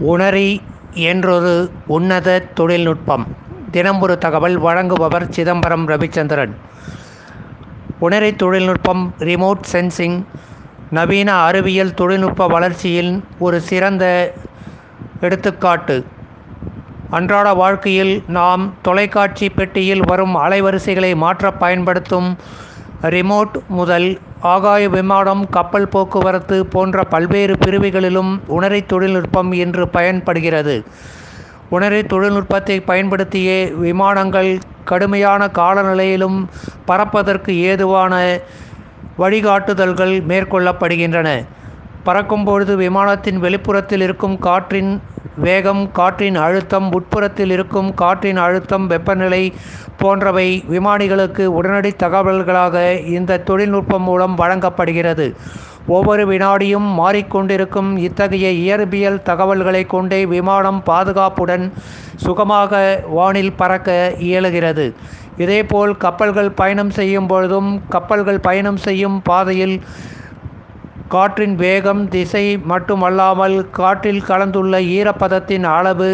உணரி என்றொரு உன்னத தொழில்நுட்பம். தினம் ஒரு தகவல் வழங்குபவர் சிதம்பரம் ரவிச்சந்திரன். உணரி தொழில்நுட்பம் ரிமோட் சென்சிங் நவீன அறிவியல் தொழில்நுட்ப வளர்ச்சியின் ஒரு சிறந்த எடுத்துக்காட்டு. அன்றாட வாழ்க்கையில் நாம் தொலைக்காட்சி பெட்டியில் வரும் அலைவரிசைகளை மாற்ற பயன்படுத்தும் ரிமோட் முதல் ஆகாய விமானம் கப்பல் போக்குவரத்து போன்ற பல்வேறு பிரிவுகளிலும் உணரி தொழில்நுட்பம் இன்று பயன்படுகிறது. உணரி தொழில்நுட்பத்தை பயன்படுத்தியே விமானங்கள் கடுமையான காலநிலையிலும் பறப்பதற்கு ஏதுவான வழிகாட்டுதல்கள் மேற்கொள்ளப்படுகின்றன. பறக்கும் பொழுது விமானத்தின் வெளிப்புறத்தில் இருக்கும் காற்றின் வேகம் காற்றின் அழுத்தம் உட்புறத்தில் இருக்கும் காற்றின் அழுத்தம் வெப்பநிலை போன்றவை விமானிகளுக்கு உடனடி தகவல்களாக இந்த தொழில்நுட்பம் மூலம் வழங்கப்படுகிறது. ஒவ்வொரு வினாடியும் மாறிக்கொண்டிருக்கும் இத்தகைய இயற்பியல் தகவல்களை கொண்டே விமானம் பாதுகாப்புடன் சுகமாக வானில் பறக்க இயலுகிறது. இதேபோல் கப்பல்கள் பயணம் செய்யும் பொழுதும் கப்பல்கள் பயணம் செய்யும் பாதையில் காற்றின் வேகம் திசை மட்டுமல்லாமல் காற்றில் கலந்துள்ள ஈரப்பதத்தின் அளவு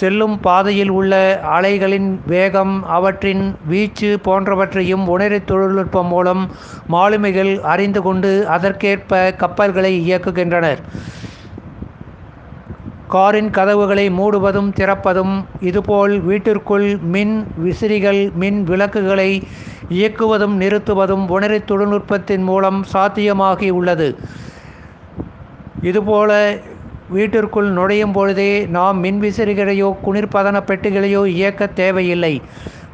செல்லும் பாதையில் உள்ள அலைகளின் வேகம் அவற்றின் வீச்சு போன்றவற்றையும் உணரி தொழில்நுட்பம் மூலம் மாலுமிகள் அறிந்து கொண்டு அதற்கேற்ப கப்பல்களை இயக்குகின்றனர். காரின் கதவுகளை மூடுவதும் திறப்பதும் இதுபோல் வீட்டிற்குள் மின் விசிறிகள் மின் விளக்குகளை இயக்குவதும் நிறுத்துவதும் உணரி தொழில்நுட்பத்தின் மூலம் சாத்தியமாகி உள்ளது. இதுபோல வீட்டிற்குள் நுழையும் பொழுதே நாம் மின்விசிறிகளையோ குளிர்பதன பெட்டிகளையோ இயக்க தேவையில்லை.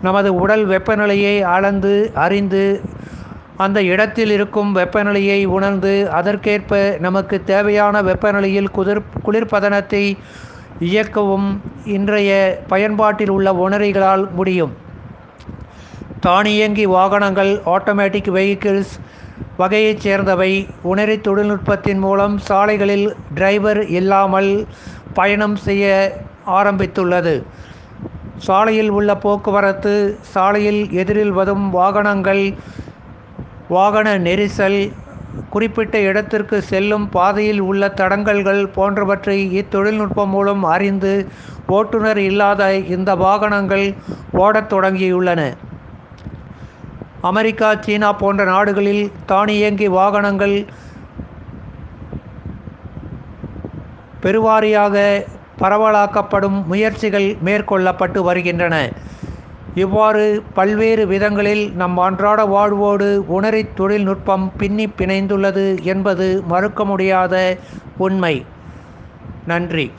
நமது உடல் வெப்பநிலையை அளந்து அறிந்து அந்த இடத்தில் இருக்கும் வெப்பநிலையை உணர்ந்து அதற்கேற்ப நமக்கு தேவையான வெப்பநிலையில் குதிர் குளிர்பதனத்தை இயக்கவும் இன்றைய பயன்பாட்டில் உள்ள உணரிகளால் முடியும். தானியங்கி வாகனங்கள் ஆட்டோமேட்டிக் வெஹிக்கிள்ஸ் வகையைச் சேர்ந்தவை. உணரி தொழில்நுட்பத்தின் மூலம் சாலைகளில் டிரைவர் இல்லாமல் பயணம் செய்ய ஆரம்பித்துள்ளது. சாலையில் உள்ள போக்குவரத்து சாலையில் எதிரில் வரும் வாகனங்கள் வாகன நெரிசல் குறிப்பிட்ட இடத்திற்கு செல்லும் பாதையில் உள்ள தடங்கல்கள் போன்றவற்றை இத்தொழில்நுட்பம் மூலம் அறிந்து ஓட்டுநர் இல்லாத இந்த வாகனங்கள் ஓடத் தொடங்கியுள்ளன. அமெரிக்கா சீனா போன்ற நாடுகளில் தானியங்கி வாகனங்கள் பெருவாரியாக பரவலாக்கப்படும் முயற்சிகள் மேற்கொள்ளப்பட்டு வருகின்றன. இவ்வாறு பல்வேறு விதங்களில் நம் அன்றாட வாழ்வோடு உணரி தொழில்நுட்பம் பின்னி பிணைந்துள்ளது என்பது மறுக்க முடியாத உண்மை. நன்றி.